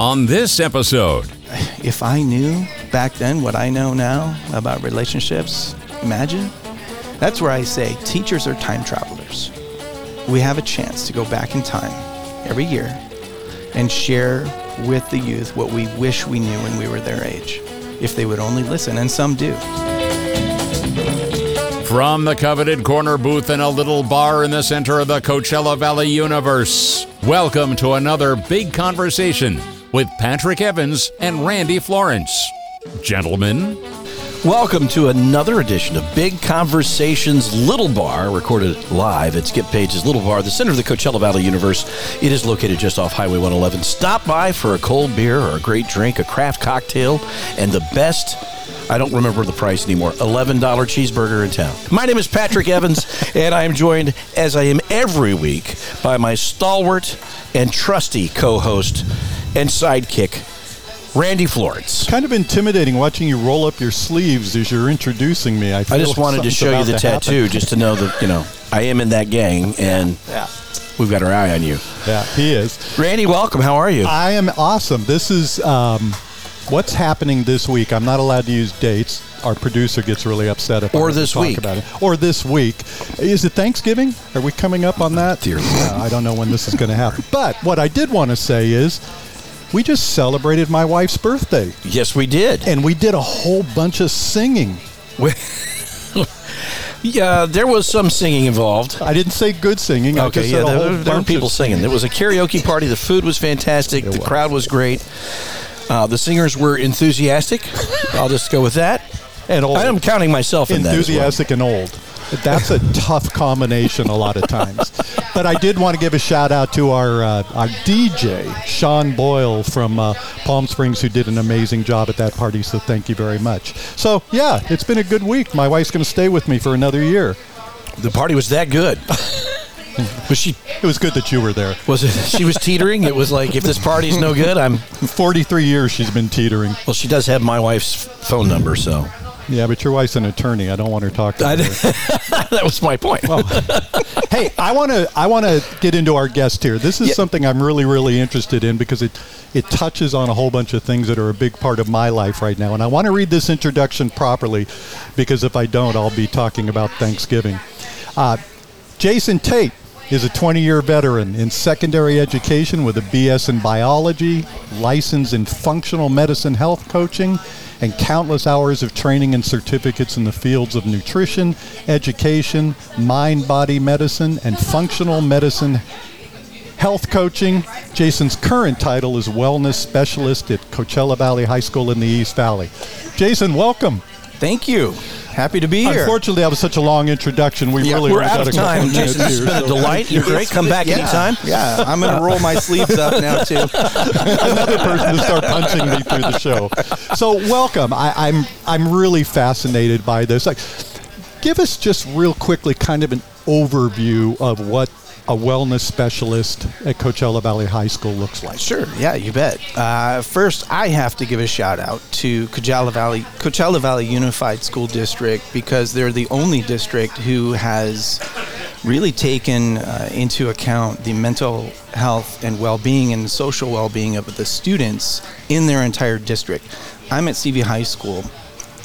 on this episode. If I knew back then what I know now about relationships, imagine. That's where I say teachers are time travelers. We have a chance to go back in time every year and share with the youth what we wish we knew when we were their age, if they would only listen, and some do. From the coveted corner booth in a little bar in the center of the Coachella Valley universe, welcome to another big conversation with Patrick Evans and Randy Florence. Gentlemen, Welcome to another edition of Big Conversations Little Bar, recorded live at Skip Paige's Little Bar, the center of the Coachella Valley universe. It is located just off Highway 111. Stop by for a cold beer or a great drink, a craft cocktail, and the best. I don't remember the price anymore. $11 cheeseburger in town. My name is Patrick Evans, and I am joined, as I am every week, by my stalwart and trusty co host and sidekick, Randy Florence. kind of intimidating watching you roll up your sleeves as you're introducing me. I, I just wanted to show you the to happen. tattoo just to know that, you know, I am in that gang and Yeah. we've got our eye on you. Yeah, he is. Randy, welcome. How are you? I am awesome. This is um, what's happening this week. I'm not allowed to use dates. Our producer gets really upset if I Or to this talk week. about it. Or this week. Is it Thanksgiving? Are we coming up on that? Dear Uh, I don't know when this is going to happen. But what I did want to say is, we just celebrated my wife's birthday, yes, we did. and we did a whole bunch of singing. yeah, there was some singing involved. I didn't say good singing. I Okay, yeah, there, there were people singing. There was a karaoke party. The food was fantastic. the was. crowd was great. Uh, the singers were enthusiastic. I'll just go with that. And old. I am counting myself in that. as well. enthusiastic and old. That's a tough combination a lot of times. But I did want to give a shout out to our uh, our DJ Sean Boyle from uh, Palm Springs, who did an amazing job at that party. So thank you very much. So yeah, it's been a good week. My wife's going to stay with me for another year. The party was that good. was she? It was good that you were there. Was it? She was teetering. It was like, if this party's no good, I'm. 43 years she's been teetering. Well, she does have my wife's phone number, so Yeah, but your wife's an attorney. I don't want her talking. To that was my point. hey, I want to I want to get into our guest here. This is Yeah. something I'm really really interested in because it it touches on a whole bunch of things that are a big part of my life right now. And I want to read this introduction properly because if I don't, I'll be talking about Thanksgiving. Uh, Jason Tate is a 20-year veteran in secondary education with a BS in biology, license in functional medicine health coaching, and countless hours of training and certificates in the fields of nutrition, education, mind-body medicine, and functional medicine health coaching. Jason's current title is wellness specialist at Coachella Valley High School in the East Valley. Jason, welcome. Thank you. Happy to be here. Unfortunately, that was such a long introduction. We Yeah, really we're out of time. Jason, it's here, been a delight. You're great. Come back yeah, anytime. Yeah, I'm going to roll my sleeves up now, too. another person to start punching me through the show. So welcome. I, I'm I'm really fascinated by this. Like, give us just real quickly, kind of an overview of what a wellness specialist at Coachella Valley High School looks like. Sure. Yeah, you bet. Uh, first, I have to give a shout out to Coachella Valley, Coachella Valley Unified School District because they're the only district who has really taken uh, into account the mental health and well-being and social well-being of the students in their entire district. I'm at CV High School.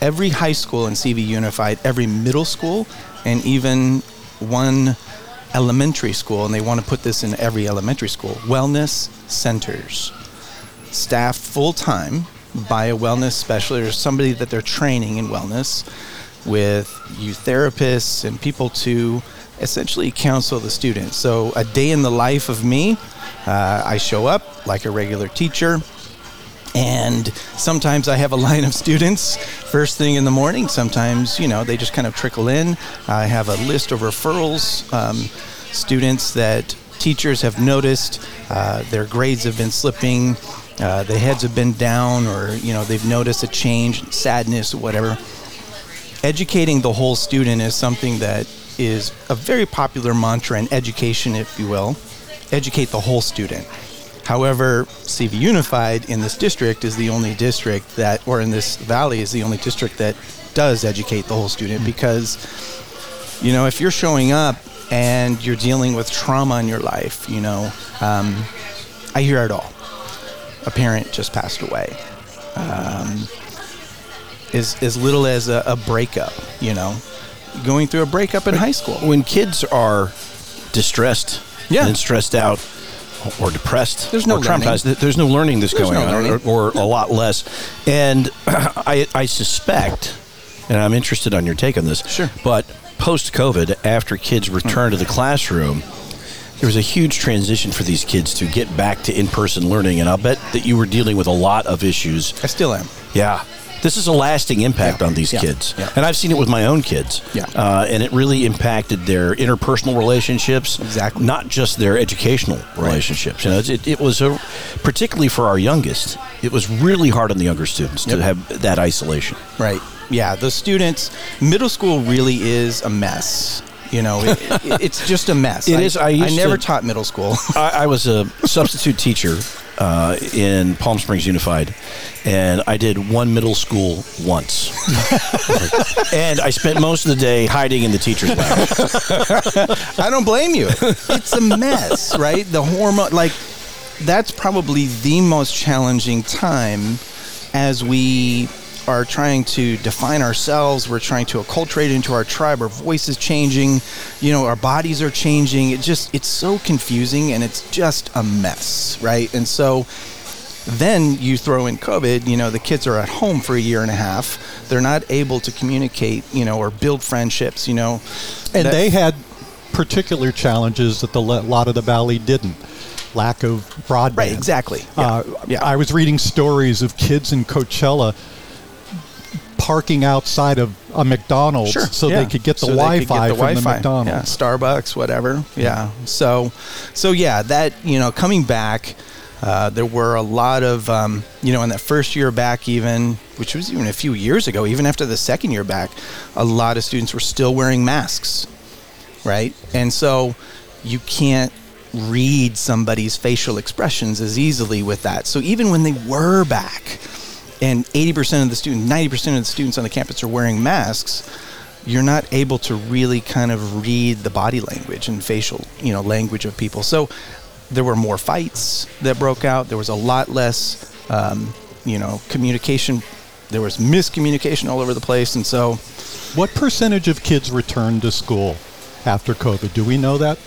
Every high school in CV Unified, every middle school, and even one elementary school, and they want to put this in every elementary school wellness centers, staffed full time by a wellness specialist or somebody that they're training in wellness with youth therapists and people to essentially counsel the students. So, a day in the life of me, uh, I show up like a regular teacher. And sometimes I have a line of students first thing in the morning. Sometimes, you know, they just kind of trickle in. I have a list of referrals, um, students that teachers have noticed uh, their grades have been slipping, uh, the heads have been down, or, you know, they've noticed a change, sadness, whatever. Educating the whole student is something that is a very popular mantra in education, if you will. Educate the whole student. However, CV Unified in this district is the only district that, or in this valley, is the only district that does educate the whole student because, you know, if you're showing up and you're dealing with trauma in your life, you know, um, I hear it all. a parent just passed away. Um, as, as little as a, a breakup, you know, going through a breakup in high school. When kids are distressed Yeah. and stressed out or depressed There's no or traumatized, learning. there's no learning that's There's going no on, or, or a lot less. And I, I suspect, and I'm interested on your take on this, Sure. but post COVID, after kids return to the classroom, there was a huge transition for these kids to get back to in person learning. And I'll bet that you were dealing with a lot of issues I still am. yeah. This is a lasting impact Yeah. on these Yeah. kids. Yeah. And I've seen it with my own kids. Yeah. Uh, and it really impacted their interpersonal relationships. Exactly. Not just their educational relationships. You know, it, it was a, particularly for our youngest, it was really hard on the younger students to have that isolation. Right. Yeah. The students, middle school really is a mess. You know, it, it- it's just a mess. It I, is. I used never to- taught middle school. I, I was a substitute teacher uh, in Palm Springs Unified, and I did one middle school once. and I spent most of the day hiding in the teacher's lounge. I don't blame you. It's a mess, right? The hormone, like, that's probably the most challenging time as we are trying to define ourselves. We're trying to acculturate into our tribe. Our voice is changing. You know, our bodies are changing. It just, it's so confusing and it's just a mess, right? And so, then you throw in COVID, you know, the kids are at home for a year and a half. They're not able to communicate, you know, or build friendships, you know. And That- they had particular challenges that the lot of the valley didn't. Lack of broadband. Right, exactly. Uh, Yeah. I was reading stories of kids in Coachella parking outside of a McDonald's so yeah. they could get the So Wi-Fi get from the Wi-Fi. McDonald's. Yeah, Starbucks, whatever. Yeah. So, so yeah, that you know, coming back, uh, there were a lot of um, you know, in that first year back, even which was even a few years ago, even after the second year back, a lot of students were still wearing masks, right? And so, you can't read somebody's facial expressions as easily with that. So even when they were back, and 80% of the students, 90% of the students on the campus are wearing masks, you're not able to really kind of read the body language and facial, you know, language of people. So there were more fights that broke out. There was a lot less, um, you know, communication. There was miscommunication all over the place, and so What percentage of kids returned to school after COVID? Do we know that?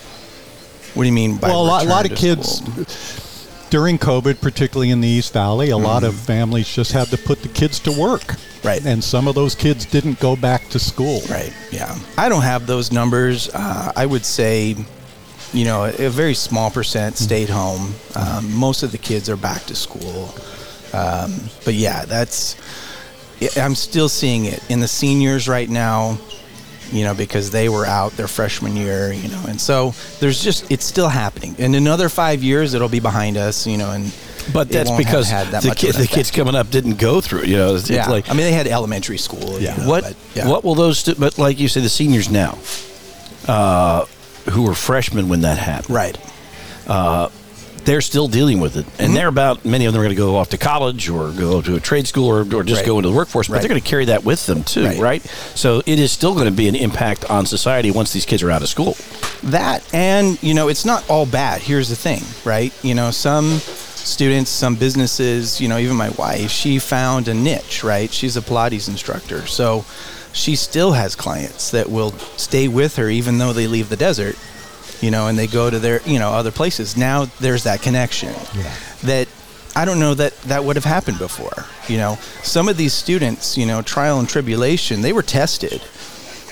what do you mean by well, a lot, a lot of kids school? During COVID, particularly in the East Valley, a lot of families just had to put the kids to work. Mm-hmm. Right. And some of those kids didn't go back to school. Right. Yeah. I don't have those numbers. Uh, I would say, you know, a, a very small percent stayed home. Um, most of the kids are back to school. Um, but yeah, that's. I'm still seeing it in the seniors right now. You know, because they were out their freshman year. You know, and so there's just it's still happening. In another five years, it'll be behind us. You know, and But that's because had that the, kid, the kids coming up didn't go through. You know, it's, it's Yeah. like I mean, they had elementary school. you know, what but, yeah. what will those stu- but like you say the seniors now uh, who were freshmen when that happened Right. They're still dealing with it and Mm-hmm. they're about many of them are going to go off to college or go to a trade school or, or just Right. go into the workforce but Right. they're going to carry that with them too right. Right. so it is still going to be an impact on society once these kids are out of school that and you know it's not all bad here's the thing right you know some students some businesses you know even my wife she found a niche right she's a pilates instructor so she still has clients that will stay with her even though they leave the desert you know and they go to their you know other places. Now there's that connection that I don't know that that would have happened before. You know, some of these students, you know, trial and tribulation, they were tested.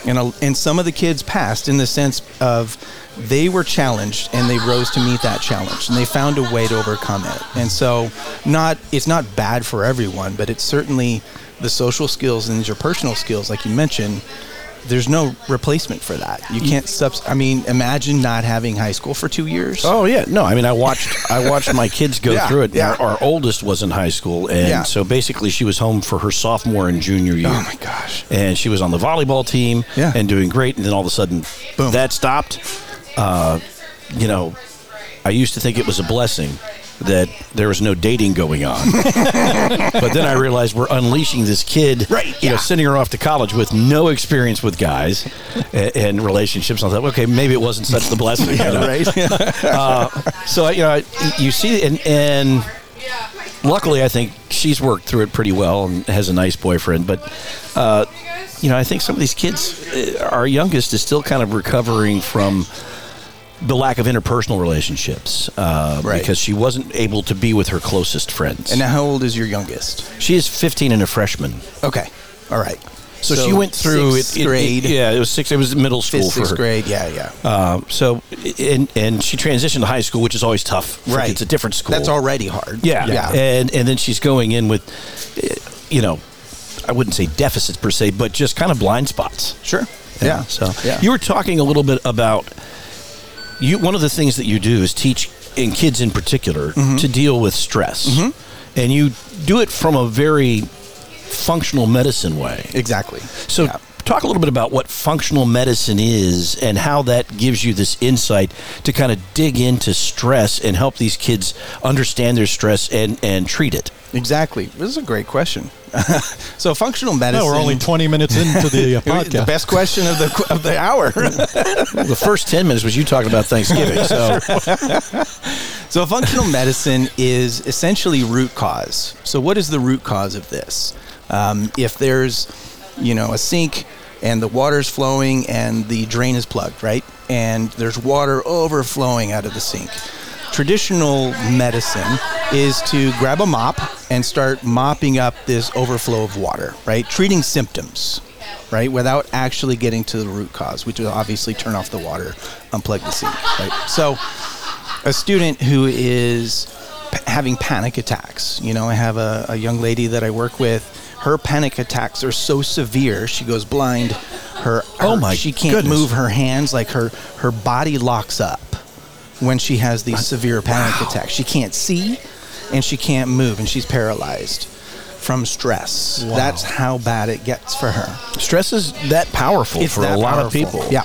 And, a, and some of the kids passed in the sense of they were challenged and they rose to meet that challenge and they found a way to overcome it. And so not it's not bad for everyone but it's certainly the social skills and your personal skills like you mentioned there's no replacement for that you can't subs i mean imagine not having high school for two years oh yeah no i mean i watched i watched my kids go Yeah, through it yeah. our, our oldest was in high school and Yeah. so basically she was home for her sophomore and junior year oh my gosh and she was on the volleyball team Yeah. and doing great and then all of a sudden Boom. that stopped uh, you know i used to think it was a blessing that there was no dating going on but then i realized we're unleashing this kid Right, you know sending her off to college with no experience with guys and, and relationships and i thought okay maybe it wasn't such the blessing you know? right uh, so you know you see and and luckily, I think she's worked through it pretty well and has a nice boyfriend. But, uh, you know, I think some of these kids, uh, our youngest is still kind of recovering from the lack of interpersonal relationships uh, Right. because she wasn't able to be with her closest friends. And now, how old is your youngest? she is 15 and a freshman. Okay, all right. So, she went through sixth it, it- it- grade, yeah, it was six. It was middle school fifth, for sixth her. grade. Yeah, yeah. Um, so, and and she transitioned to high school, which is always tough. right. It's a different school. That's already hard. Yeah, yeah. And and then she's going in with, eh, you know, I wouldn't say deficits per se, but just kind of blind spots. Sure. Yeah. So yeah. you were talking a little bit about you. One of the things that you do is teach in kids in particular Mm-hmm. to deal with stress, and you do it from a very functional medicine way. exactly. So, Yeah. Talk a little bit about what functional medicine is and how that gives you this insight to kind of dig into stress and help these kids understand their stress and, and treat it. Exactly. This is a great question. so functional medicine. No, we're only 20 minutes into the uh, podcast. the best question of the of the hour. The first 10 minutes was you talking about Thanksgiving. So, so functional medicine is essentially root cause. So what is the root cause of this? Um, if there's, you know, a sink and the water's flowing and the drain is plugged, right? And there's water overflowing out of the sink. Traditional medicine is to grab a mop and start mopping up this overflow of water, right? Treating symptoms, right? Without actually getting to the root cause, which would obviously turn off the water, unplug the sink, right? So, a student who is p- having panic attacks. You know, I have a, a young lady that I work with. Her panic attacks are so severe, she goes blind. Her, Oh my she can't goodness. move her hands. Like her her body locks up when she has these severe panic attacks. She can't see, and she can't move, and she's paralyzed from stress. Wow. That's how bad it gets for her stress is that powerful for a that lot of people. Yeah,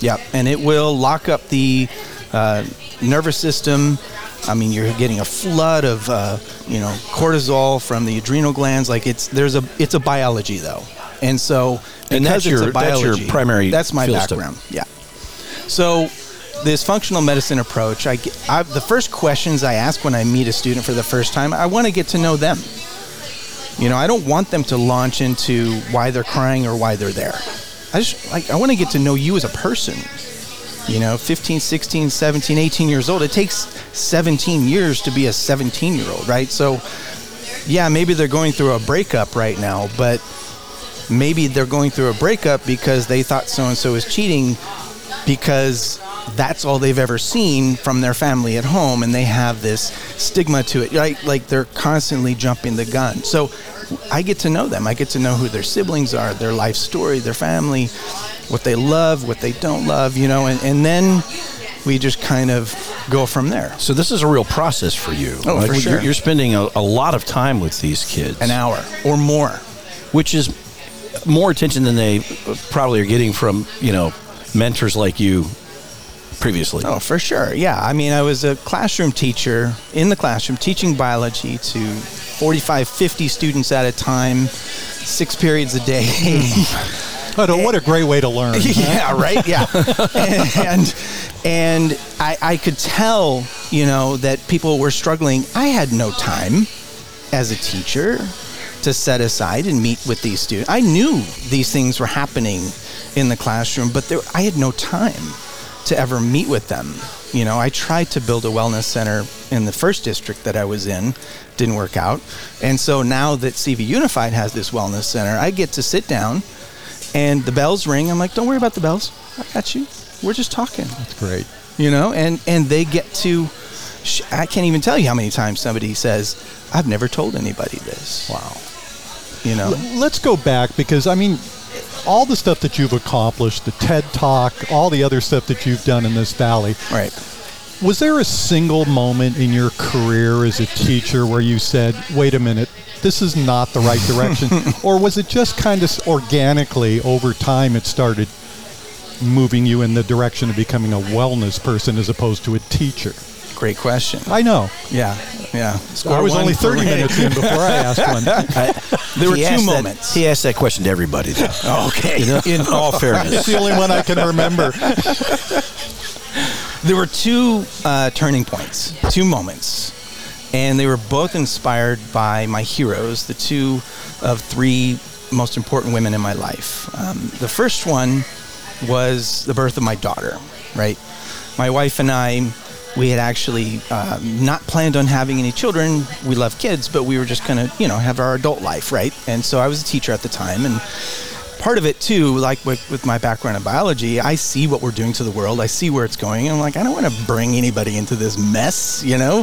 yeah, and it will lock up the uh, nervous system. I mean, you're getting a flood of uh, you know cortisol from the adrenal glands. Like it's there's a it's a biology though, and so And that's your- a that's your primary That's my background. Yeah. So this functional medicine approach, I, I the first questions I ask when I meet a student for the first time, I want to get to know them. You know, I don't want them to launch into why they're crying or why they're there. I just like I want to get to know you as a person. You know, 15, 16, 17, 18 years old. It takes 17 years to be a 17 year old, right? So, yeah, maybe they're going through a breakup right now, but maybe they're going through a breakup because they thought so and so is cheating because that's all they've ever seen from their family at home and they have this stigma to it right like they're constantly jumping the gun so i get to know them i get to know who their siblings are their life story their family what they love what they don't love you know and, and then we just kind of go from there So this is a real process for you. Oh, for you're- sure. You're spending a, a lot of time with these kids. an hour or more which is more attention than they probably are getting from you know mentors like you previously. Oh, for sure. Yeah. I mean, I was a classroom teacher in the classroom teaching biology to 45, 50 students at a time, six periods a day. But uh, what a great way to learn. yeah, right. Yeah, and and I, I could tell, you know, that people were struggling. I had no time as a teacher to set aside and meet with these students. I knew these things were happening in the classroom, but there, I had no time to ever meet with them. You know, I tried to build a wellness center in the first district that I was in, didn't work out. And so now that CV Unified has this wellness center, I get to sit down and the bells ring. I'm like, don't worry about the bells. I got you. We're just talking, That's great. you know. And and they get to. Sh- I can't even tell you how many times somebody says, "I've never told anybody this." Wow. You know. L- Let's go back because I mean, all the stuff that you've accomplished, the TED Talk, all the other stuff that you've done in this valley. Right. Was there a single moment in your career as a teacher where you said, "Wait a minute, this is not the right direction," or was it just kind of organically over time it started moving you in the direction of becoming a wellness person as opposed to a teacher? Great question. I know. Yeah. Yeah. I was only 30 Ray. minutes in before I asked one. There were He two asked that- moments. he asked that question to everybody, though. okay. You know, in all It's fairness. the only one I can remember. There were two uh, turning points, two moments. And they were both inspired by my heroes, the two of three most important women in my life. Um, the first one was the birth of my daughter, right? My wife and I, we had actually uh, not planned on having any children. We love kids, but we were just going to, you know, have our adult life, right? And so I was a teacher at the time. And part of it too, like with, with, my background in biology, I see what we're doing to the world. I see where it's going. And I'm like, I don't want to bring anybody into this mess, you know,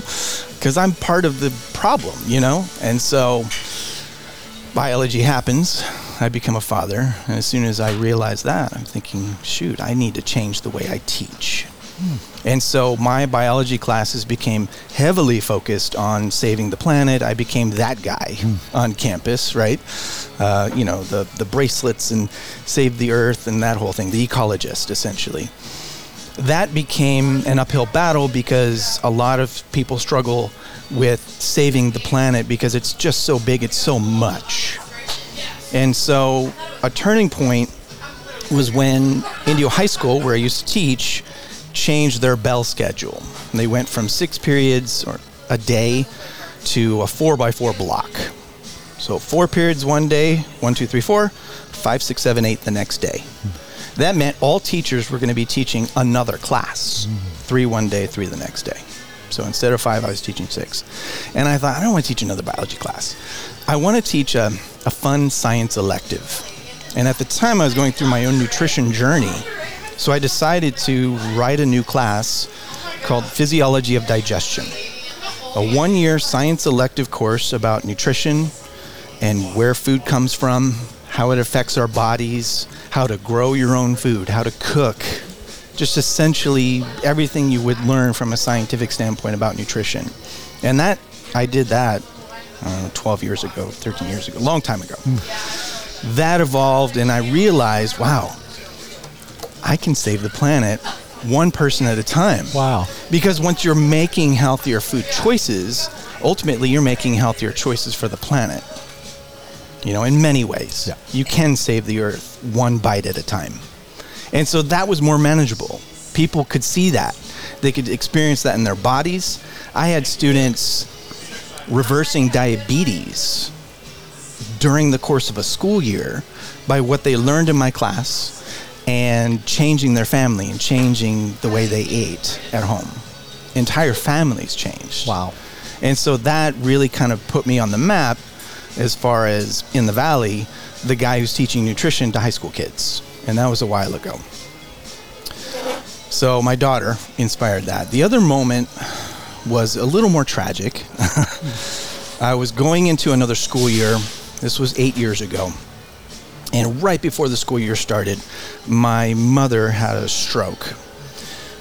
because I'm part of the problem, you know? And so biology happens. I become a father. And as soon as I realize that, I'm thinking, shoot, I need to change the way I teach. And so my biology classes became heavily focused on saving the planet. I became that guy hmm. on campus, right? Uh, you know, the, the bracelets and save the earth and that whole thing, the ecologist, essentially. That became an uphill battle because a lot of people struggle with saving the planet because it's just so big, it's so much. And so a turning point was when Indio High School, where I used to teach, changed their bell schedule. They went from six periods or a day to a four by four block. So four periods one day, one, two, three, four, five, six, seven, eight the next day. That meant all teachers were going to be teaching another class. Three one day, three the next day. So instead of five, I was teaching six. And I thought, I don't want to teach another biology class. I want to teach a, a fun science elective. And at the time, I was going through my own nutrition journey. So I decided to write a new class called Physiology of Digestion, a one year science elective course about nutrition and where food comes from, how it affects our bodies, how to grow your own food, how to cook, just essentially everything you would learn from a scientific standpoint about nutrition. And that, I did that uh, 12 years ago, 13 years ago, a long time ago. Mm. That evolved, and I realized, wow, I can save the planet one person at a time. Wow. Because once you're making healthier food choices, ultimately you're making healthier choices for the planet. You know, in many ways. Yeah. You can save the earth one bite at a time. And so that was more manageable. People could see that. They could experience that in their bodies. I had students reversing diabetes during the course of a school year by what they learned in my class and changing their family and changing the way they ate at home. Entire families changed. Wow. And so that really kind of put me on the map as far as in the valley, the guy who's teaching nutrition to high school kids and that was a while ago. So my daughter inspired that. The other moment was a little more tragic. I was going into another school year. This was eight years ago. And right before the school year started, my mother had a stroke.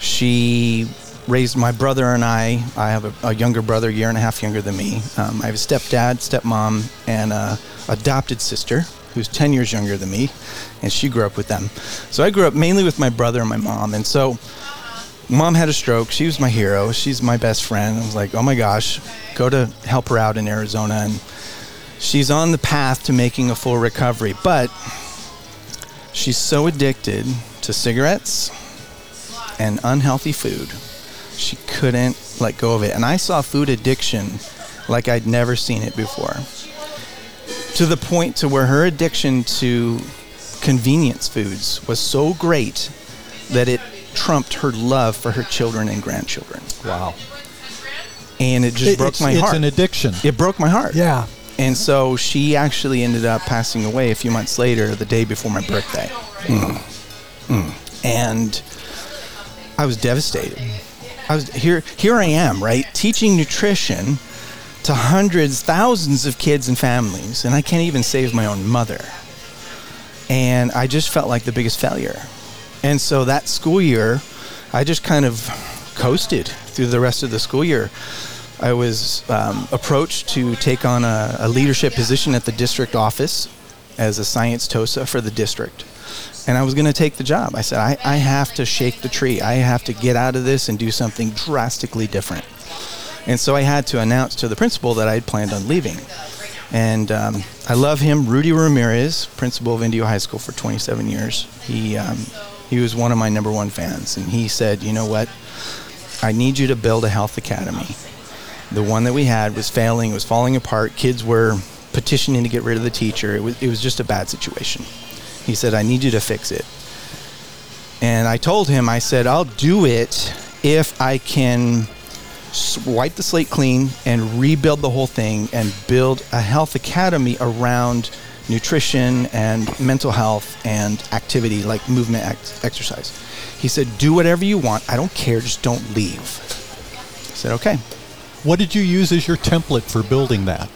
She raised my brother and I. I have a, a younger brother, a year and a half younger than me. Um, I have a stepdad, stepmom, and a adopted sister who's 10 years younger than me, and she grew up with them. So I grew up mainly with my brother and my mom. And so mom had a stroke. She was my hero. She's my best friend. I was like, oh my gosh, go to help her out in Arizona. And she's on the path to making a full recovery. But she's so addicted to cigarettes and unhealthy food, she couldn't let go of it. And I saw food addiction like I'd never seen it before to the point to where her addiction to convenience foods was so great that it trumped her love for her children and grandchildren. Wow. And it just it, broke my it's heart. It's an addiction. It broke my heart. Yeah. And so she actually ended up passing away a few months later, the day before my birthday. Mm. Mm. And I was devastated. I was here. Here I am, right, teaching nutrition to hundreds, thousands of kids and families, and I can't even save my own mother. And I just felt like the biggest failure. And so that school year, I just kind of coasted through the rest of the school year. I was um, approached to take on a, a, leadership position at the district office as a science TOSA for the district. And I was going to take the job. I said, I, I have to shake the tree. I have to get out of this and do something drastically different. And so I had to announce to the principal that I had planned on leaving. And um, I love him, Rudy Ramirez, principal of Indio High School for 27 years. He, um, he was one of my number one fans. And he said, You know what? I need you to build a health academy. The one that we had was failing, it was falling apart. Kids were petitioning to get rid of the teacher. It was, it was just a bad situation. He said, I need you to fix it. And I told him, I said, I'll do it if I can wipe the slate clean and rebuild the whole thing and build a health academy around nutrition and mental health and activity like movement ex- exercise he said do whatever you want i don't care just don't leave i said okay What did you use as your template for building that?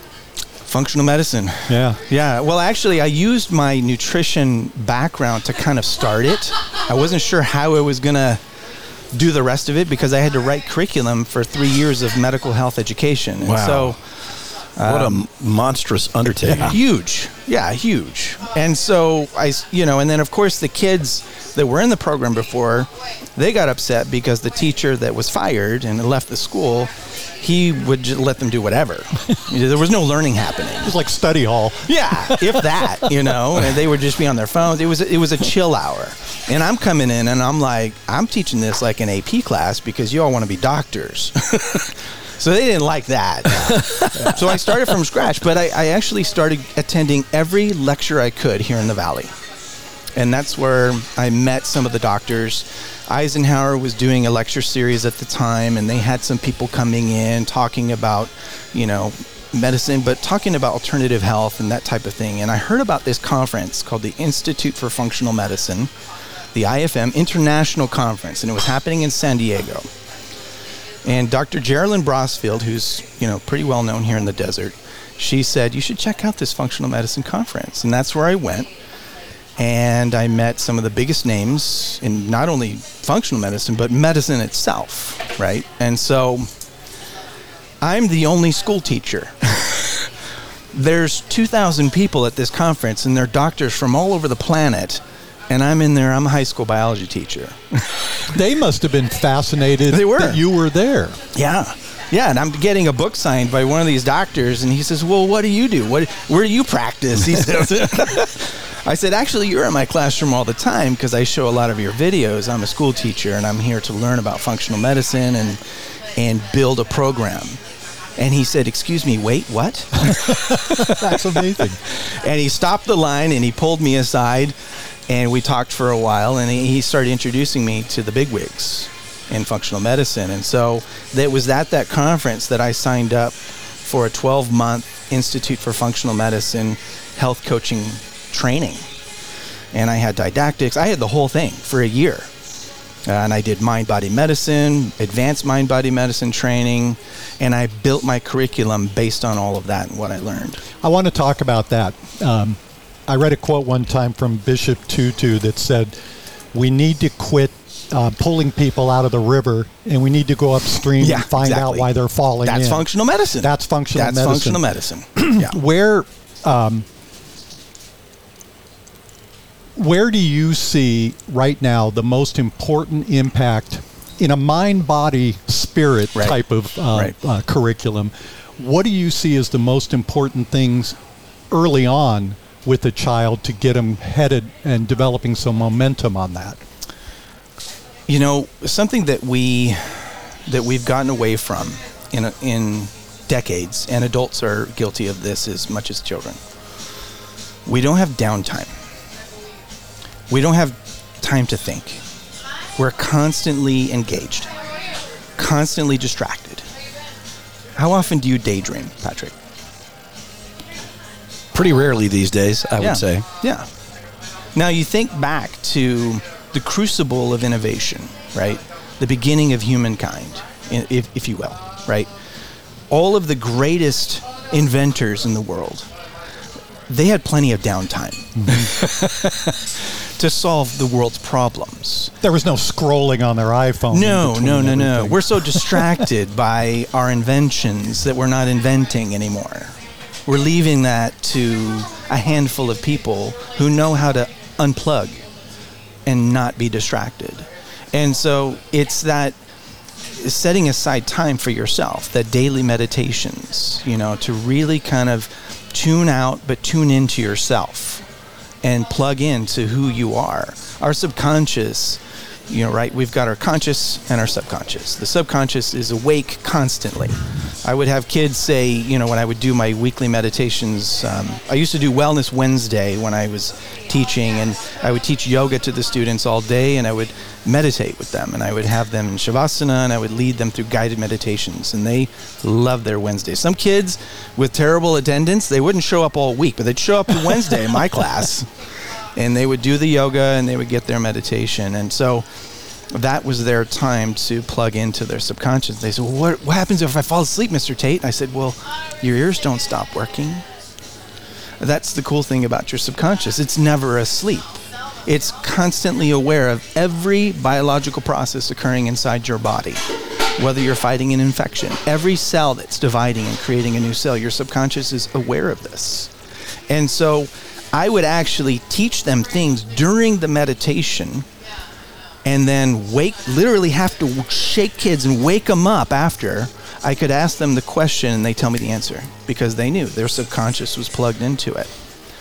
functional medicine Yeah. yeah well actually i used my nutrition background to kind of start it i wasn't sure how i was going to do the rest of it because i had to write curriculum for three years of medical health education and Wow. so what a um, monstrous undertaking. huge yeah huge and so I, you know and then of course the kids that were in the program before they got upset because the teacher that was fired and left the school he would just let them do whatever there was no learning happening It was like study hall. yeah, if that, you know, and they would just be on their phones. It was it was a chill hour, and I'm coming in and I'm like, I'm teaching this like an AP class because you all want to be doctors. so they didn't like that. so I started from scratch, but I, I actually started attending every lecture I could here in the valley, and that's where I met some of the doctors. Eisenhower was doing a lecture series at the time, and they had some people coming in talking about, you know, medicine, but talking about alternative health and that type of thing. And I heard about this conference called the Institute for Functional Medicine, the IFM International Conference, and it was happening in San Diego. And Dr. Geraldine Brosfield, who's you know pretty well known here in the desert, she said you should check out this functional medicine conference, and that's where I went. And I met some of the biggest names in not only functional medicine but medicine itself, right? And so I'm the only school teacher. There's 2,000 people at this conference, and they're doctors from all over the planet. And I'm in there, I'm a high school biology teacher. They must have been fascinated They were. that you were there. Yeah. Yeah, and I'm getting a book signed by one of these doctors, and he says, "Well, what do you do? What where do you practice?" He says. I said, "Actually, you're in my classroom all the time because I show a lot of your videos. I'm a school teacher, and I'm here to learn about functional medicine and and build a program." And he said, "Excuse me, wait, what?" That's amazing. and he stopped the line and he pulled me aside and we talked for a while and he started introducing me to the bigwigs in functional medicine and so it was at that conference that i signed up for a 12 month institute for functional medicine health coaching training and i had didactics i had the whole thing for a year Uh, and I did mind body medicine, advanced mind body medicine training, and I built my curriculum based on all of that and what I learned. I want to talk about that. Um, I read a quote one time from Bishop Tutu that said, "We need to quit uh, pulling people out of the river, and we need to go upstream Yeah, and find out why they're falling That's in." functional medicine. That's functional medicine. That's medicine. functional medicine. yeah. Where, um, where do you see right now the most important impact in a mind, body, spirit Right. type of uh, Right. uh, curriculum? What do you see as the most important things early on with a child to get them headed and developing some momentum on that? You know, something that we that we've gotten away from in in decades, and adults are guilty of this as much as children. We don't have downtime. We don't have time to think. We're constantly engaged, constantly distracted. How often do you daydream, Patrick? Pretty rarely these days, I yeah. would say. Yeah. Now you think back to the crucible of innovation, right? The beginning of humankind, if, if you will, right? All of the greatest inventors in the world, they had plenty of downtime to solve the world's problems. There was no scrolling on their iPhone. in No, no, no, no. We're so distracted by our inventions that we're not inventing anymore. We're leaving that to a handful of people who know how to unplug and not be distracted. And so it's that setting aside time for yourself, that daily meditations, you know, to really kind of tune out but tune into yourself and plug into who you are. Our subconscious you know, right? We've got our conscious and our subconscious. The subconscious is awake constantly. I would have kids say, you know, when I would do my weekly meditations, um, I used to do Wellness Wednesday when I was teaching, and I would teach yoga to the students all day, and I would meditate with them, and I would have them in Shavasana, and I would lead them through guided meditations, and they love their Wednesdays. Some kids with terrible attendance, they wouldn't show up all week, but they'd show up Wednesday in my class and they would do the yoga and they would get their meditation. And so that was their time to plug into their subconscious. They said, well, what, what happens if I fall asleep, Mr. Tate? And I said, Well, your ears don't stop working. That's the cool thing about your subconscious. It's never asleep. It's constantly aware of every biological process occurring inside your body, whether you're fighting an infection. Every cell that's dividing and creating a new cell, your subconscious is aware of this. And so I would actually teach them things during the meditation and then wake literally have to shake kids and wake them up after I could ask them the question and they tell me the answer because they knew their subconscious was plugged into it.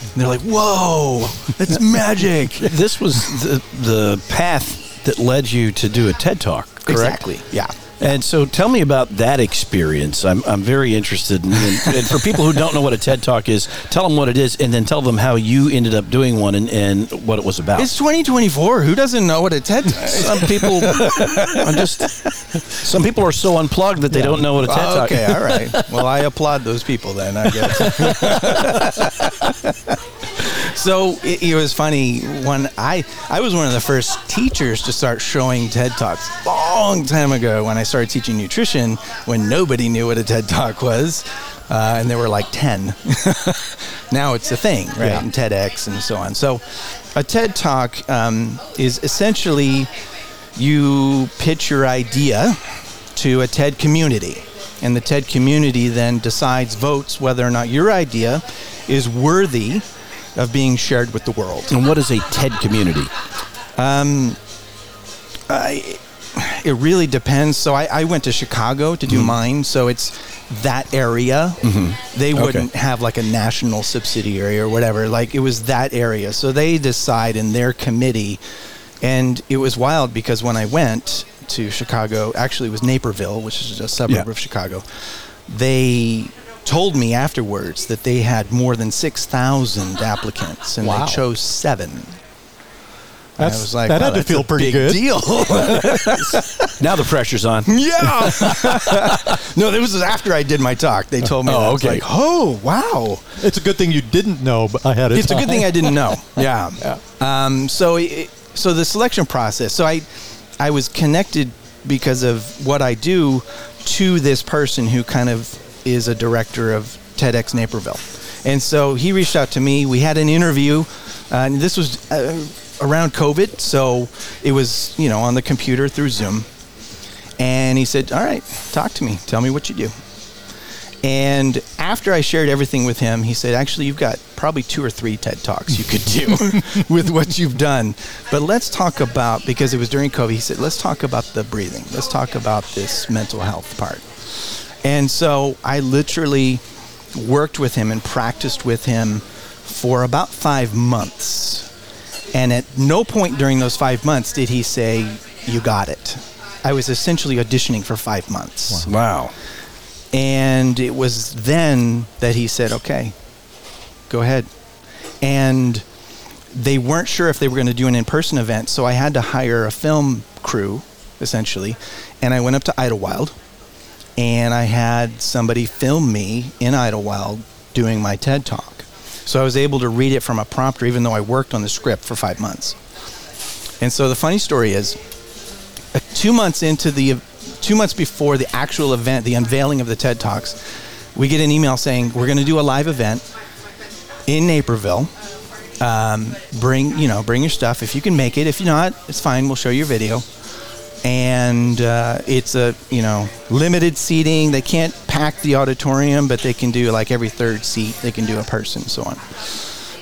And they're like, "Whoa, that's magic!" This was the the path that led you to do a TED Talk, correct? Exactly. Yeah. And so tell me about that experience. I'm, I'm very interested. In, in, and for people who don't know what a TED Talk is, tell them what it is and then tell them how you ended up doing one and, and what it was about. It's 2024. Who doesn't know what a TED Talk is? some people I'm just some people are so unplugged that they don't know what a TED Talk is. okay, all right. Well, I applaud those people then, I guess. so it, it, was funny when I I was one of the first teachers to start showing TED Talks long time ago when I started teaching nutrition when nobody knew what a TED Talk was. Uh, and there were like 10. now it's a thing, right? Yeah. And TEDx and so on. So a TED Talk um, is essentially you pitch your idea to a TED community. And the TED community then decides, votes whether or not your idea is worthy of being shared with the world. And what is a TED community? Um, I, it really depends. So I, I, went to Chicago to do mm-hmm. mine, so it's that area. Mm-hmm. They wouldn't okay. have like a national subsidiary or whatever. Like it was that area. So they decide in their committee, and it was wild because when I went to Chicago, actually it was Naperville, which is a suburb yeah. of Chicago. They told me afterwards that they had more than 6,000 applicants and wow. they chose seven. That's, I was like, that wow, had to feel pretty good. Deal. now the pressure's on. Yeah. no, this was after I did my talk. They told me. Oh, that. okay. Like, oh, wow. It's a good thing you didn't know but I had. It's time. a good thing I didn't know. Yeah. yeah. Um, so, so the selection process. So I, I was connected because of what I do to this person who kind of is a director of TEDx Naperville. And so he reached out to me. We had an interview, uh, and this was uh, around COVID, so it was, you know, on the computer through Zoom. And he said, All right, talk to me. Tell me what you do. And after I shared everything with him, he said, Actually, you've got probably two or three TED Talks you could do with what you've done. But let's talk about, because it was during COVID, he said, Let's talk about the breathing. Let's talk about this mental health part. And so I literally worked with him and practiced with him for about five months. And at no point during those five months did he say, You got it. I was essentially auditioning for five months. Wow. And it was then that he said, Okay, go ahead. And they weren't sure if they were going to do an in person event, so I had to hire a film crew, essentially. And I went up to Idyllwild and I had somebody film me in Idyllwild doing my TED talk. So I was able to read it from a prompter, even though I worked on the script for five months. And so the funny story is, uh, two months into the, two months before the actual event, the unveiling of the TED Talks, we get an email saying we're going to do a live event in Naperville. Um, bring you know, bring your stuff if you can make it. If you're not, it's fine. We'll show your video and uh, it's a you know limited seating. They can't pack the auditorium, but they can do like every third seat they can do a person, so on.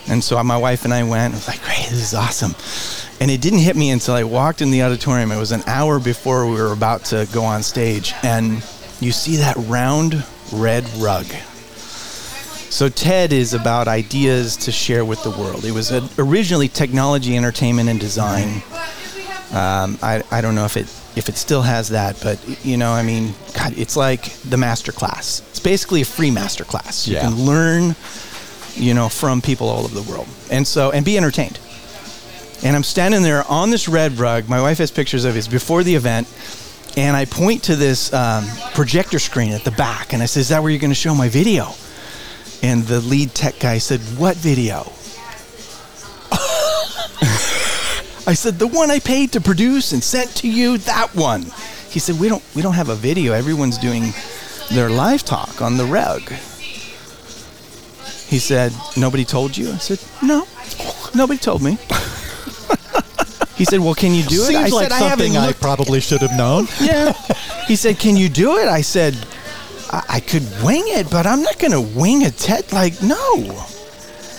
And so my wife and I went. I was like, "Great, this is awesome." And it didn't hit me until I walked in the auditorium. It was an hour before we were about to go on stage, and you see that round red rug. So TED is about ideas to share with the world. It was originally technology, entertainment, and design Um, I, I don't know if it if it still has that, but you know, I mean, God, it's like the master class. It's basically a free master class. You Yeah. can learn, you know, from people all over the world, and so and be entertained. And I'm standing there on this red rug. My wife has pictures of it. It's before the event, and I point to this um, projector screen at the back, and I said, "Is that where you're going to show my video?" And the lead tech guy said, "What video?" I said, "The one I paid to produce and sent to you, that one." He said, "We don't we don't have a video. Everyone's doing their live talk on the rug." He said, "Nobody told you?" I said, "No. Nobody told me." he said, "Well, can you do it?" Seems I like said, something I, looked probably should have known. yeah. He said, "Can you do it?" I said, "I, I could wing it, but I'm not going to wing a TED. Like, no."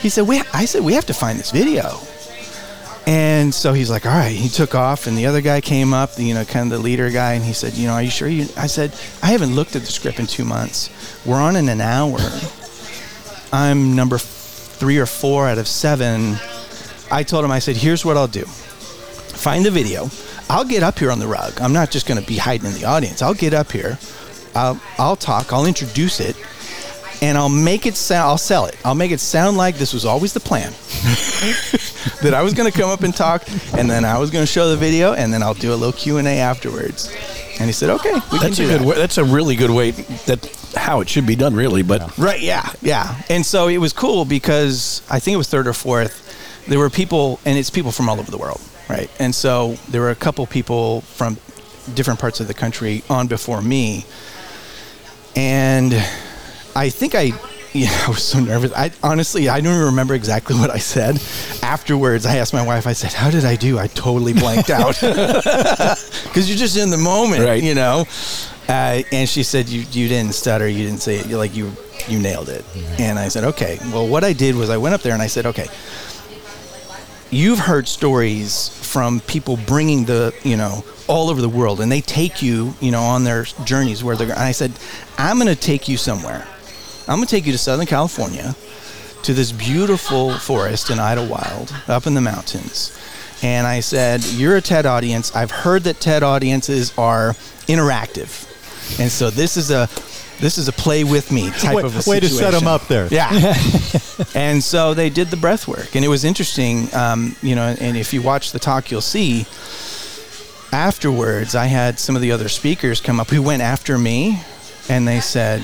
He said, "We." I said, "We have to find this video." And so he's like, "All right." He took off, and the other guy came up, you know, kind of the leader guy, and he said, "You know, are you sure you?" I said, "I haven't looked at the script in two months. We're on in an hour. I'm number three or four out of seven. I told him, I said, "Here's what I'll do." find the video. I'll get up here on the rug. I'm not just going to be hiding in the audience. I'll get up here. I'll, I'll talk. I'll introduce it, and I'll make it sound. I'll sell it. I'll make it sound like this was always the plan. that I was going to come up and talk, and then I was going to show the video, and then I'll do a little Q and A afterwards. And he said, "Okay, we That's can a do good that." way. That's a really good way. That how it should be done, really. But Right, yeah, yeah. And so it was cool because I think it was third or fourth. There were people, and it's people from all over the world, right? And so there were a couple people from different parts of the country on before me. And I think I, yeah, I was so nervous. I honestly, I don't even remember exactly what I said. Afterwards, I asked my wife, I said, How did I do? I totally blanked out. Because you're just in the moment, Right. you know? Uh, and she said, you, you didn't stutter. You didn't say it. You're like, you, you nailed it. And I said, Okay. Well, what I did was I went up there and I said, Okay, you've heard stories from people bringing the you know all over the world and they take you you know on their journeys where they're and i said i'm going to take you somewhere i'm going to take you to southern california to this beautiful forest in Idyllwild up in the mountains and i said you're a ted audience i've heard that ted audiences are interactive and so this is a this is a play with me type Way- of a way to set them up there. Yeah. and so they did the breath work, and it was interesting. Um, you know, and if you watch the talk, you'll see. Afterwards, I had some of the other speakers come up who went after me, and they said,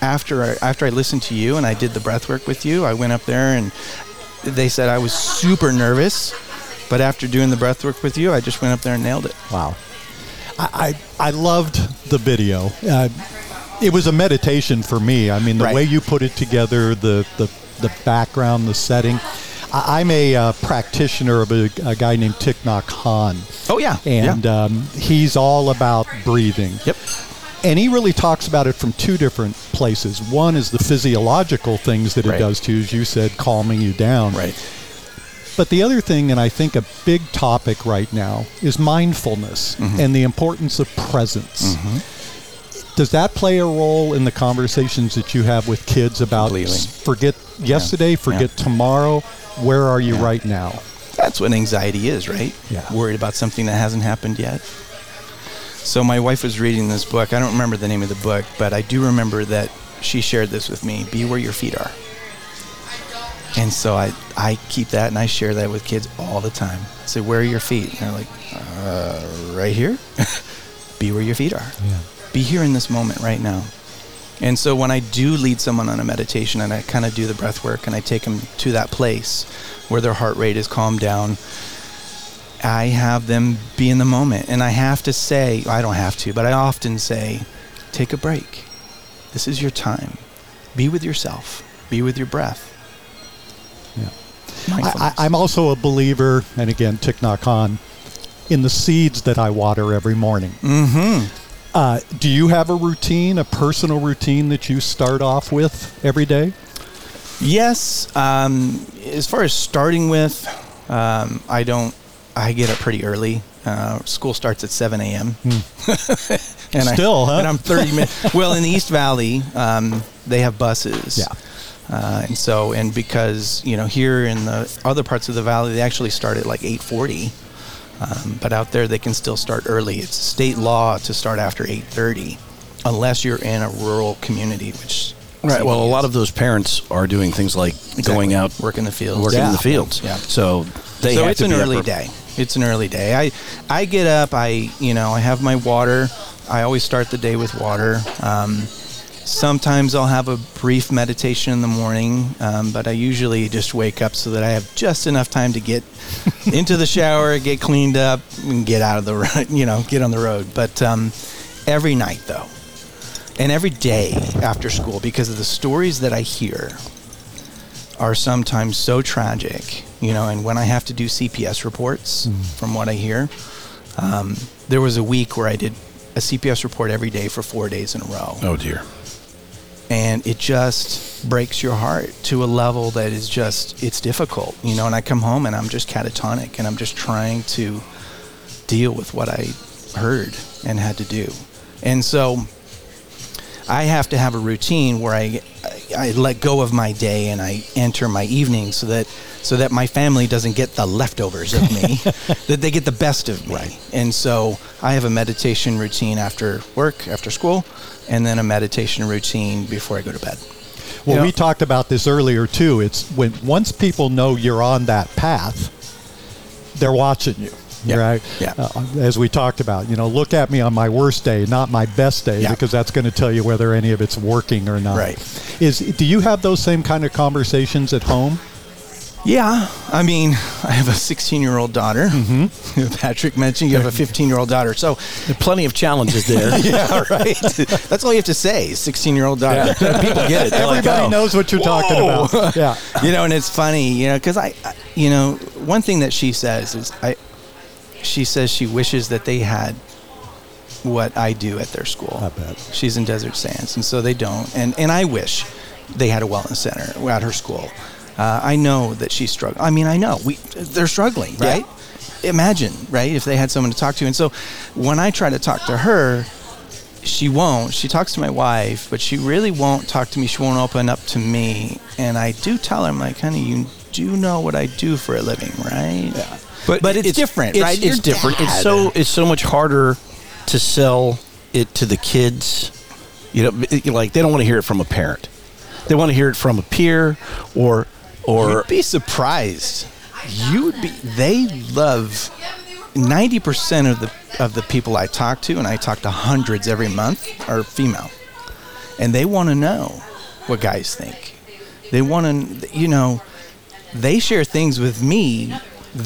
after I, after I listened to you and I did the breath work with you, I went up there and they said I was super nervous, but after doing the breath work with you, I just went up there and nailed it. Wow. I, I, I loved the video. Uh, it was a meditation for me. I mean, the Right. way you put it together, the, the, the background, the setting. I, I'm a uh, practitioner of a, a guy named Thich Nhat Hanh. Oh yeah, And yeah. um, he's all about breathing. yep, And he really talks about it from two different places. One is the physiological things that it Right. does to you, as you said, calming you down. right. But the other thing, and I think a big topic right now, is mindfulness Mm-hmm. and the importance of presence. Does that play a role in the conversations that you have with kids about Completely. forget yesterday, forget tomorrow? Where are you right now? That's what anxiety is, right? Yeah. Worried about something that hasn't happened yet. So my wife was reading this book. I don't remember the name of the book, but I do remember that she shared this with me. Be where your feet are. And so I, I keep that and I share that with kids all the time. I say, where are your feet? And they're like, uh, right here. Be where your feet are. Yeah. Be here in this moment right now. And so when I do lead someone on a meditation and I kind of do the breath work and I take them to that place where their heart rate is calmed down, I have them be in the moment. And I have to say, I don't have to, but I often say, take a break. This is your time. Be with yourself, be with your breath. Yeah. I, I'm also a believer, and again, Thich Nhat Hanh, in the seeds that I water every morning. mm-hmm. Uh, do you have a routine, a personal routine that you start off with every day? Yes. Um, as far as starting with, um, I don't. I get up pretty early. Uh, school starts at 7 a.m. and Hmm. Still, I, huh? And I'm 30 minutes. well, in the East Valley, um, they have buses. Yeah. Uh, and so, and because you know, here in the other parts of the valley, they actually start at like 8:40. Um, but out there, they can still start early. It's state law to start after 8:30, unless you're in a rural community, which Right. Well, a lot of those parents are doing things like going out, working the fields, working in the fields. Yeah. So they so have it's to an be early day. It's an early day. I I get up. I you know I have my water. I always start the day with water. Um, sometimes I'll have a brief meditation in the morning, um, but I usually just wake up so that I have just enough time to get into the shower, get cleaned up, and get out of the you know get on the road. But um, every night though, and every day after school, because of the stories that I hear are sometimes so tragic, you know, and when I have to do CPS reports from what I hear, um, there was a week where I did a CPS report every day for four days in a row. Oh dear. And it just breaks your heart to a level that is just, it's difficult, you know, and I come home and I'm just catatonic and I'm just trying to deal with what I heard and had to do. And so I have to have a routine where I, I, let go of my day and I enter my evening so that so that my family doesn't get the leftovers of me, that they get the best of me. And so I have a meditation routine after work, after school, and then a meditation routine before I go to bed. Well, Yeah. we talked about this earlier too. It's when once people know you're on that path, they're watching you. Yeah. Right. Yeah. Uh, as we talked about, you know, look at me on my worst day, not my best day, Yeah. because that's going to tell you whether any of it's working or not. Right. Is do you have those same kind of conversations at home? Yeah, I mean, I have a 16 year old daughter. Mm-hmm. Patrick mentioned you have a 15 year old daughter. So, There plenty of challenges there. yeah, right. That's all you have to say 16 year old daughter. People get it. They're like, Everybody oh. knows what you're talking about. Yeah. you know, and it's funny, you know, because I, I- you know, one thing that she says is, I, she says she wishes that they had what I do at their school. I bet. She's in Desert Sands, and so they don't. And and I wish they had a wellness center at her school. Uh, I know that she's struggling. I mean, I know we they're struggling, right? Imagine, right, if they had someone to talk to. And so, when I try to talk to her, she won't. She talks to my wife, but she really won't talk to me. She won't open up to me. And I do tell her, I'm like, honey, you do know what I do for a living, right? Yeah. But it's, different, it's, right? It's different. It's so it's so much harder to sell it to the kids. You know, it- like they don't want to hear it from a parent. They want to hear it from a peer or or You'd be surprised. You would be. They love ninety percent of the of the people I talk to, and I talk to hundreds every month, are female, and they want to know what guys think. They want to, you know, they share things with me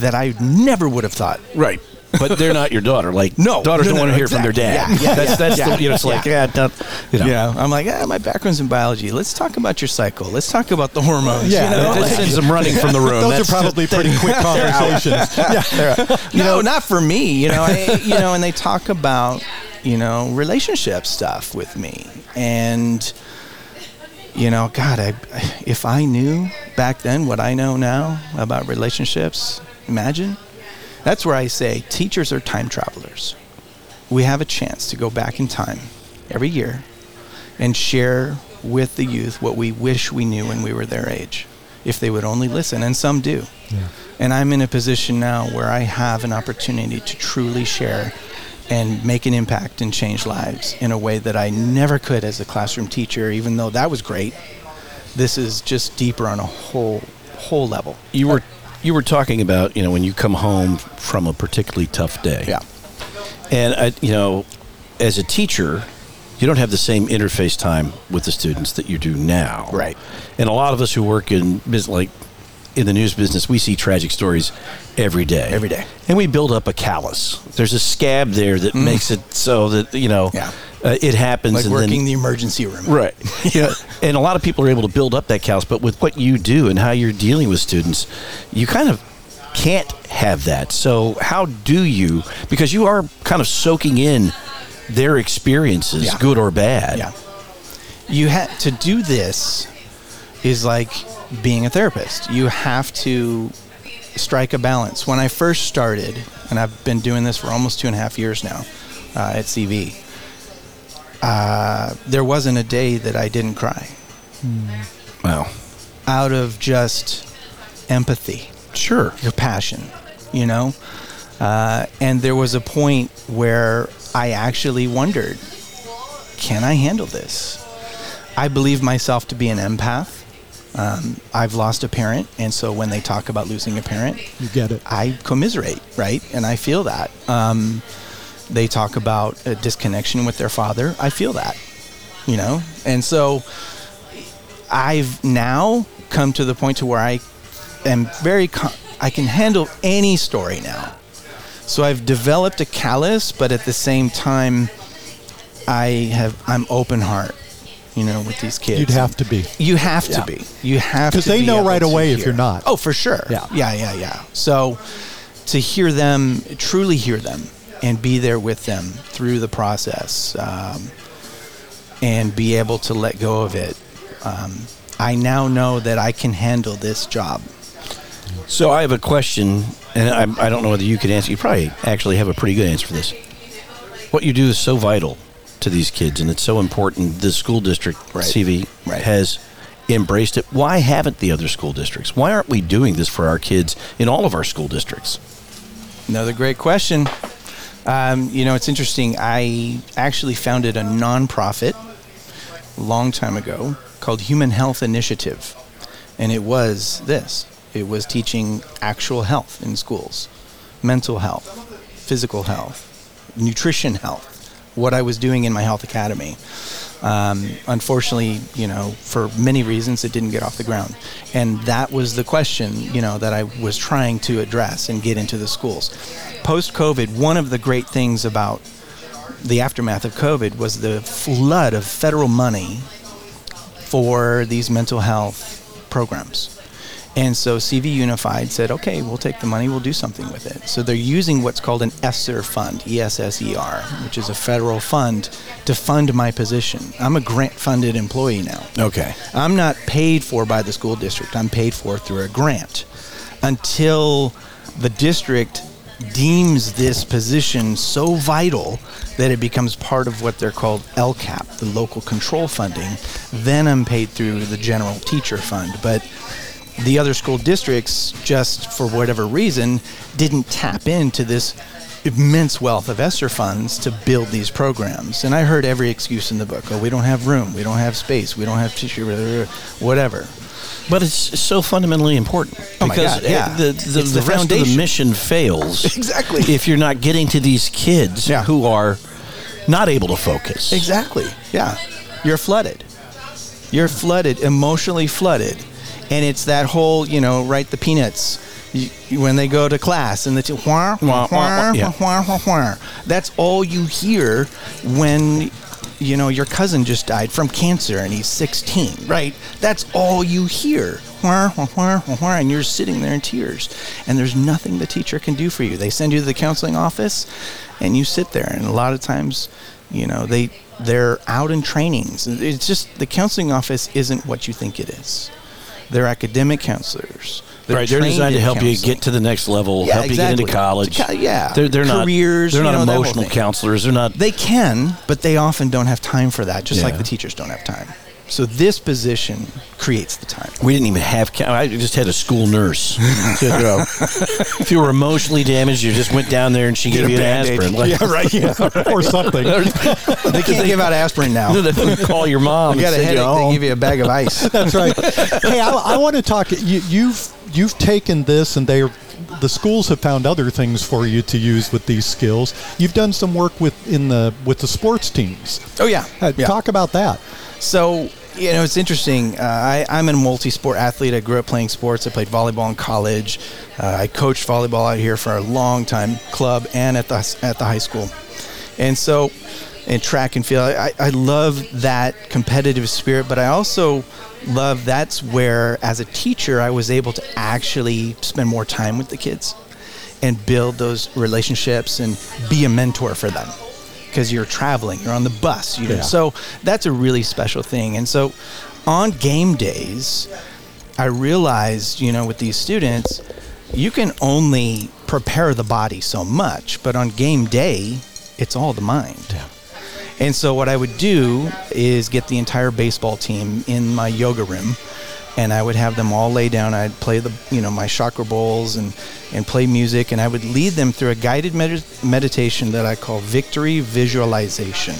that I never would have thought. right. But they're not your daughter. Like No, daughters no, don't no, want to no, hear from their dad. Yeah, yeah, that's that's yeah, the, you know it's like yeah. yeah, don't, you know. Know, I'm like, ah, my background's in biology. Let's talk about your cycle. Let's talk about the hormones. Yeah, you know? This sends them running from the room. Those That's are probably pretty quick conversations. yeah. you know, not for me. You know, I, you know, and they talk about you know relationship stuff with me, and you know, God, I if I knew back then what I know now about relationships, imagine. That's where I say teachers are time travelers. We have a chance to go back in time every year and share with the youth what we wish we knew when we were their age, if they would only listen, and some do. And I'm in a position now where I have an opportunity to truly share and make an impact and change lives in a way that I never could as a classroom teacher, even though that was great. This is just deeper on a whole whole level. You were you were talking about you know when you come home from a particularly tough day. Yeah. And I, you know, as a teacher, you don't have the same interface time with the students that you do now. Right. And a lot of us who work in business, like in the news business, we see tragic stories every day. Every day. And we build up a callus. There's a scab there that makes it so that you know Mm. Yeah. Uh, it happens. Like working then, the emergency room. Right. yeah. And a lot of people are able to build up that callus, but with what you do and how you're dealing with students, you kind of can't have that. So how do you because you are kind of soaking in their experiences, Yeah. good or bad. Yeah. You had to do this is like being a therapist. You have to strike a balance. When I first started, and I've been doing this for almost two and a half years now uh, at CV, uh, there wasn't a day that I didn't cry Wow. out of just empathy Sure. compassion, you know. Uh, and there was a point where I actually wondered, can I handle this? I believe myself to be an empath. Um, I've lost a parent, and so when they talk about losing a parent, You get it. I commiserate, right? And I feel that. Um, they talk about a disconnection with their father. I feel that, you know? And so I've now come to the point to where I am very, co- I can handle any story now. So I've developed a callus, but at the same time, I have, I'm open heart, you know, with these kids. You'd have to be. You have to be. You have to Because they know right away if you're not. Oh, for sure. Yeah. Yeah, yeah, yeah. So to hear them, truly hear them, and be there with them through the process, um, and be able to let go of it. Um, I now know that I can handle this job. So I have a question, and I, I don't know whether you could answer. You probably actually have a pretty good answer for this. What you do is so vital to these kids, and it's so important. The school district, Right. CV, Right. has embraced it. Why haven't the other school districts? Why aren't we doing this for our kids in all of our school districts? Another great question. Um, you know, it's interesting. I actually founded a nonprofit a long time ago called Human Health Initiative. And it was this it was teaching actual health in schools mental health, physical health, nutrition health, what I was doing in my health academy. Um, unfortunately, you know, for many reasons, it didn't get off the ground. And that was the question, you know, that I was trying to address and get into the schools. Post COVID, one of the great things about the aftermath of COVID was the flood of federal money for these mental health programs. And so CV Unified said, okay, we'll take the money, we'll do something with it. So they're using what's called an ESSER fund, E S S E R, which is a federal fund to fund my position. I'm a grant funded employee now. Okay. I'm not paid for by the school district. I'm paid for through a grant until the district deems this position so vital that it becomes part of what they're called LCAP, the local control funding. Then I'm paid through the general teacher fund. But the other school districts, just for whatever reason, didn't tap into this immense wealth of ESSER funds to build these programs. And I heard every excuse in the book. Oh, we don't have room. We don't have space. We don't have tissue, whatever. But it's so fundamentally important Oh because God, yeah. the, the, the, the rest of the mission fails Exactly. if you're not getting to these kids Yeah. who are not able to focus. Exactly. Yeah. You're flooded. You're flooded, emotionally flooded. And it's that whole, you know, right, the peanuts. When they go to class and the t- wah, wah, wah, yeah. wah, wah, wah. that's all you hear when you know your cousin just died from cancer and he's 16 right? That's all you hear. Wah, wah, wah, wah, wah, and you're sitting there in tears. And there's nothing the teacher can do for you. They send you to the counseling office and you sit there. And a lot of times you know they they're out in trainings. It's just the counseling office isn't what you think it is they're academic counselors they're, right, they're designed to help you get to the next level, Yeah, help you get into college. To yeah. they're, they're Careers, not they're you not know, emotional counselors. They're not. They can, but they often don't have time for that, just like the teachers don't have time. So this position creates the time. we didn't even have. ca- I just had a school nurse. If you were emotionally damaged, you just went down there and she gave a you an Band-Aid. aspirin. Like, Yeah, right. Yeah. or something. they can't give out aspirin now. they call your mom. You got and a send headache, they home. give you a bag of ice. That's right. hey, I, I want to talk. You, you've you've taken this, and they the schools have found other things for you to use with these skills. You've done some work with in the with the sports teams. Oh yeah. Uh, yeah. Talk about that. So you know, it's interesting. Uh, I, I'm a multi-sport athlete. I grew up playing sports. I played volleyball in college. Uh, I coached volleyball out here for a long time, club and at the at the high school. And so, in track and field, I, I love that competitive spirit. But I also love that's where, as a teacher, I was able to actually spend more time with the kids and build those relationships and be a mentor for them because you're traveling, you're on the bus, you know. Yeah. So that's a really special thing. And so on game days, I realized, you know, with these students, you can only prepare the body so much, but on game day, it's all the mind. And so what I would do is get the entire baseball team in my yoga room and I would have them all lay down. I'd play the, you know, my chakra bowls and, and play music, and I would lead them through a guided med- meditation that I call victory visualization.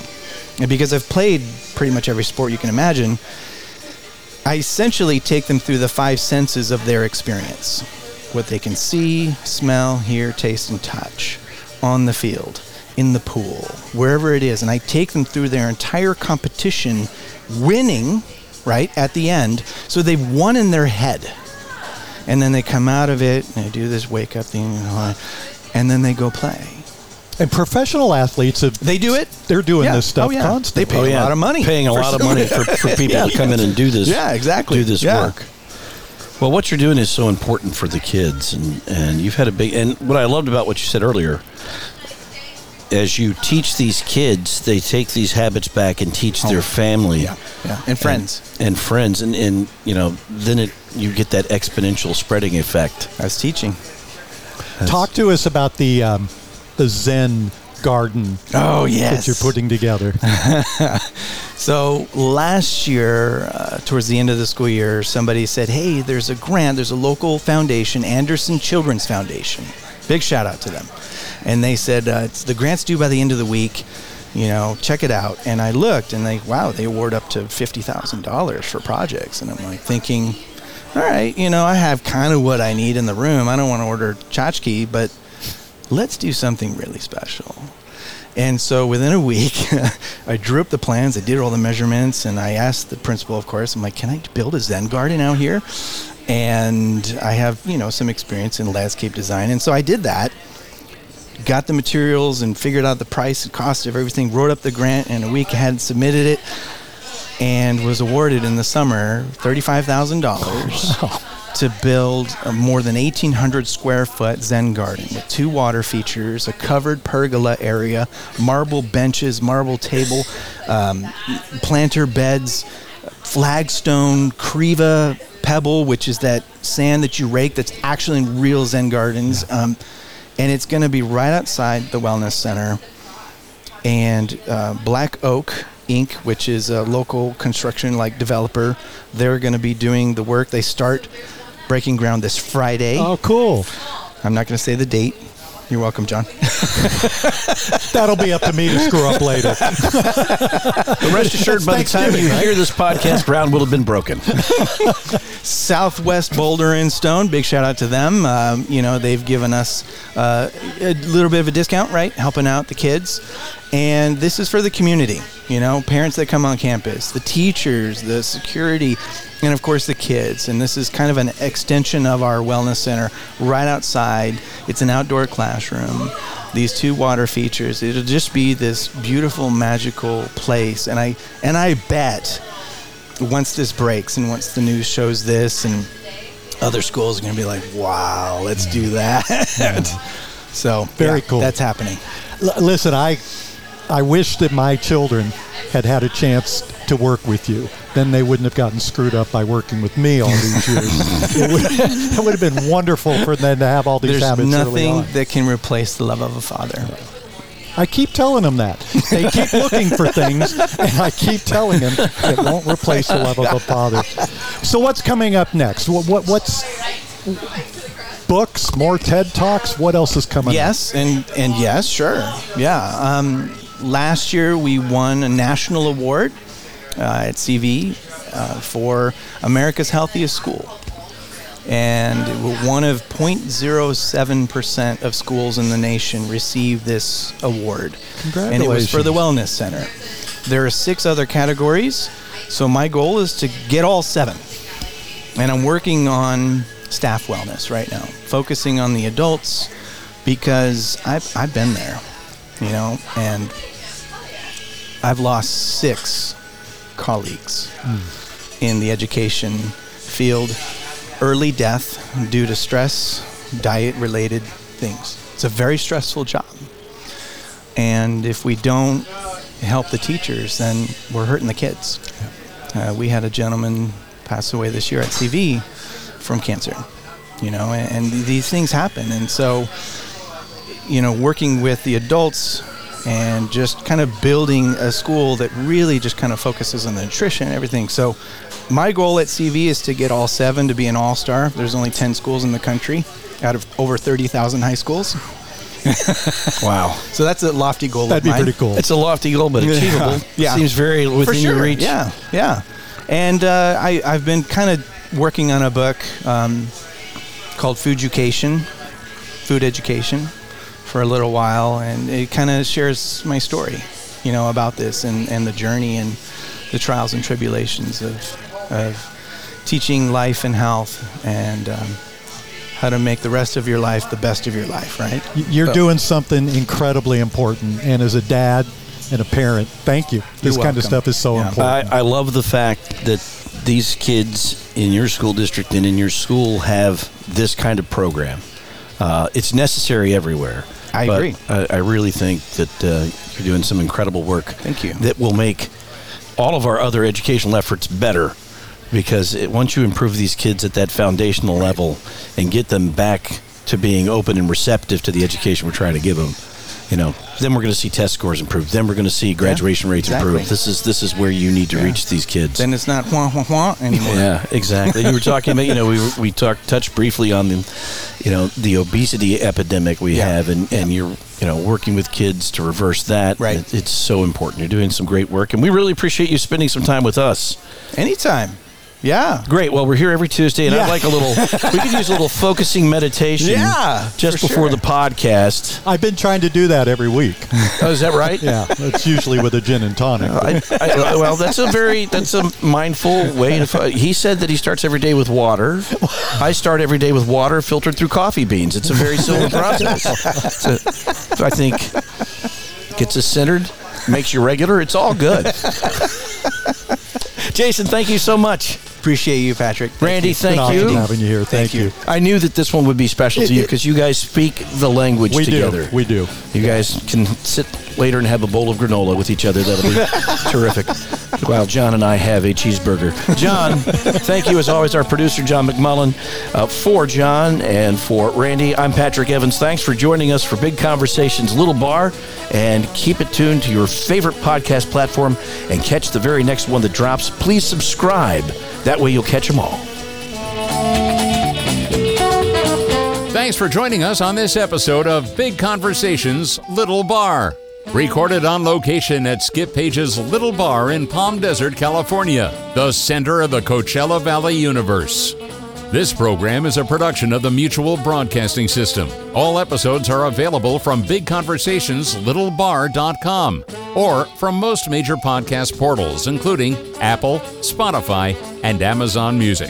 And because I've played pretty much every sport you can imagine, I essentially take them through the five senses of their experience what they can see, smell, hear, taste, and touch on the field, in the pool, wherever it is. And I take them through their entire competition, winning, right, at the end. So they've won in their head. And then they come out of it and they do this wake up thing, and then they go play. And professional athletes, have, They do it. they're doing Yeah. this stuff Oh, yeah. constantly. They pay a oh, lot of money. Paying a for lot of money for, for people to come in and do this. Yeah, exactly. Do this Yeah. work. Well, what you're doing is so important for the kids, and, and you've had a big. And what I loved about what you said earlier, as you teach these kids, they take these habits back and teach their family, Yeah, yeah. And friends. and, and friends, and, and you know, then it you get that exponential spreading effect. I was teaching. Talk to us about the um, the Zen garden Oh, yes, that you're putting together. So last year, uh, towards the end of the school year, somebody said, "Hey, there's a grant. There's a local foundation, Anderson Children's Foundation. Big shout out to them." And they said, uh, it's, "The grant's due by the end of the week. You know, check it out." And I looked, and they, wow, they award up to fifty thousand dollars for projects. And I'm like thinking, "All right, you know, I have kind of what I need in the room. I don't want to order tchotchke, but let's do something really special." And so within a week, I drew up the plans, I did all the measurements, and I asked the principal, of course, I'm like, can I build a Zen garden out here? And I have, you know, some experience in landscape design. And so I did that, got the materials and figured out the price and cost of everything, wrote up the grant, and a week had submitted it and was awarded in the summer $35,000 to build a more than 1,800 square foot Zen garden with two water features, a covered pergola area, marble benches, marble table, um, planter beds, flagstone, kriva pebble, which is that sand that you rake that's actually in real Zen gardens. Um, and it's going to be right outside the Wellness Center and uh, Black Oak Inc., which is a local construction like developer. They're going to be doing the work. They start breaking ground this Friday. oh, cool. I'm not going to say the date. You're welcome, John. That'll be up to me to screw up later. But rest assured, by the time you hear this podcast, ground will have been broken. Southwest Boulder and Stone. Big shout out to them. Um, you know, they've given us uh, a little bit of a discount, right? Helping out the kids. And this is for the community, you know, parents that come on campus, the teachers, the security, and of course the kids. And this is kind of an extension of our wellness center right outside. It's an outdoor classroom. These two water features. It'll just be this beautiful, magical place. And I and I bet once this breaks and once the news shows this and other schools are going to be like, wow, let's do that. so Very yeah, cool. That's happening. L- listen, I I wish that my children had had a chance to work with you. Then they wouldn't have gotten screwed up by working with me all these years. it, would, it would have been wonderful for them to have all these There's habits early nothing that can replace the love of a father. I keep telling them that. They keep looking for things, and I keep telling them it won't replace the love of a father. So what's coming up next? What, what what's books? More TED talks? What else is coming? up? Yes, and and yes, sure, yeah. Um, last year we won a national award uh, at CV uh, for America's Healthiest School, and one of 0.07 percent of schools in the nation received this award. And it was for the Wellness Center. There are six other categories, so my goal is to get all seven and I'm working on staff wellness right now, focusing on the adults because I've, I've been there, you know, and I've lost six colleagues in the education field. Early death due to stress, diet related things. It's a very stressful job. And if we don't help the teachers, then we're hurting the kids. Uh, we had a gentleman pass away this year at CV from cancer, you know, and, and these things happen. And so, you know, working with the adults and just kind of building a school that really just kind of focuses on the nutrition and everything. So, my goal at CV is to get all seven to be an all star. There's only 10 schools in the country out of over 30,000 high schools. Wow. So, that's a lofty goal. That'd of be mine. pretty cool. It's a lofty goal, but achievable. Yeah. Seems very within sure. your reach. Yeah, yeah. And uh, I, I've been kind of working on a book um, called Food Education, Food Education, for a little while, and it kind of shares my story, you know, about this and, and the journey and the trials and tribulations of, of teaching life and health and um, how to make the rest of your life the best of your life, right? You're So- doing something incredibly important, and as a dad and a parent, thank you. This You're kind of stuff is so Yeah. important. I, I love the fact that these kids in your school district and in your school have this kind of program. Uh, it's necessary everywhere. I but agree. I, I really think that uh, you're doing some incredible work. Thank you. That will make all of our other educational efforts better because it, once you improve these kids at that foundational level and get them back to being open and receptive to the education we're trying to give them, you know, then we're going to see test scores improve. Then we're going to see graduation rates exactly. improve. This is this is where you need to reach these kids. Then it's not wah wah wah anymore. Yeah, exactly. you were talking about, you know, we we talked touched briefly on the, you know, the obesity epidemic we Yeah. have, and and you're you know working with kids to reverse that. Right. It- it's so important. You're doing some great work, and we really appreciate you spending some time with us. Anytime. Yeah. Great. Well, we're here every Tuesday, and I'd like a little. we could use a little focusing meditation. Yeah, Just before sure. the podcast. I've been trying to do that every week. Oh, is that right? Yeah, it's usually with a gin and tonic. I, I, well, that's a very that's a mindful way to. He said that he starts every day with water. I start every day with water filtered through coffee beans. It's a very simple process. So I think gets us centered, makes you regular. It's all good. Jason, thank you so much. Appreciate you, Patrick. Thank Randy, you. thank Awesome you. having you here. Thank, Thank you. you. I knew that this one would be special to you because you guys speak the language We together. do. We do. You guys can sit later and have a bowl of granola with each other. That'll be terrific. While John and I have a cheeseburger. John, thank you as always, our producer, John McMullen. Uh, for John and for Randy, I'm Patrick Evans. Thanks for joining us for Big Conversations Little Bar. And keep it tuned to your favorite podcast platform and catch the very next one that drops. Please subscribe. That way you'll catch them all. Thanks for joining us on this episode of Big Conversations Little Bar. Recorded on location at Skip Paige's Little Bar in Palm Desert, California, the center of the Coachella Valley universe. This program is a production of the Mutual Broadcasting System. All episodes are available from BigConversationsLittleBar.com or from most major podcast portals, including Apple, Spotify, and Amazon Music.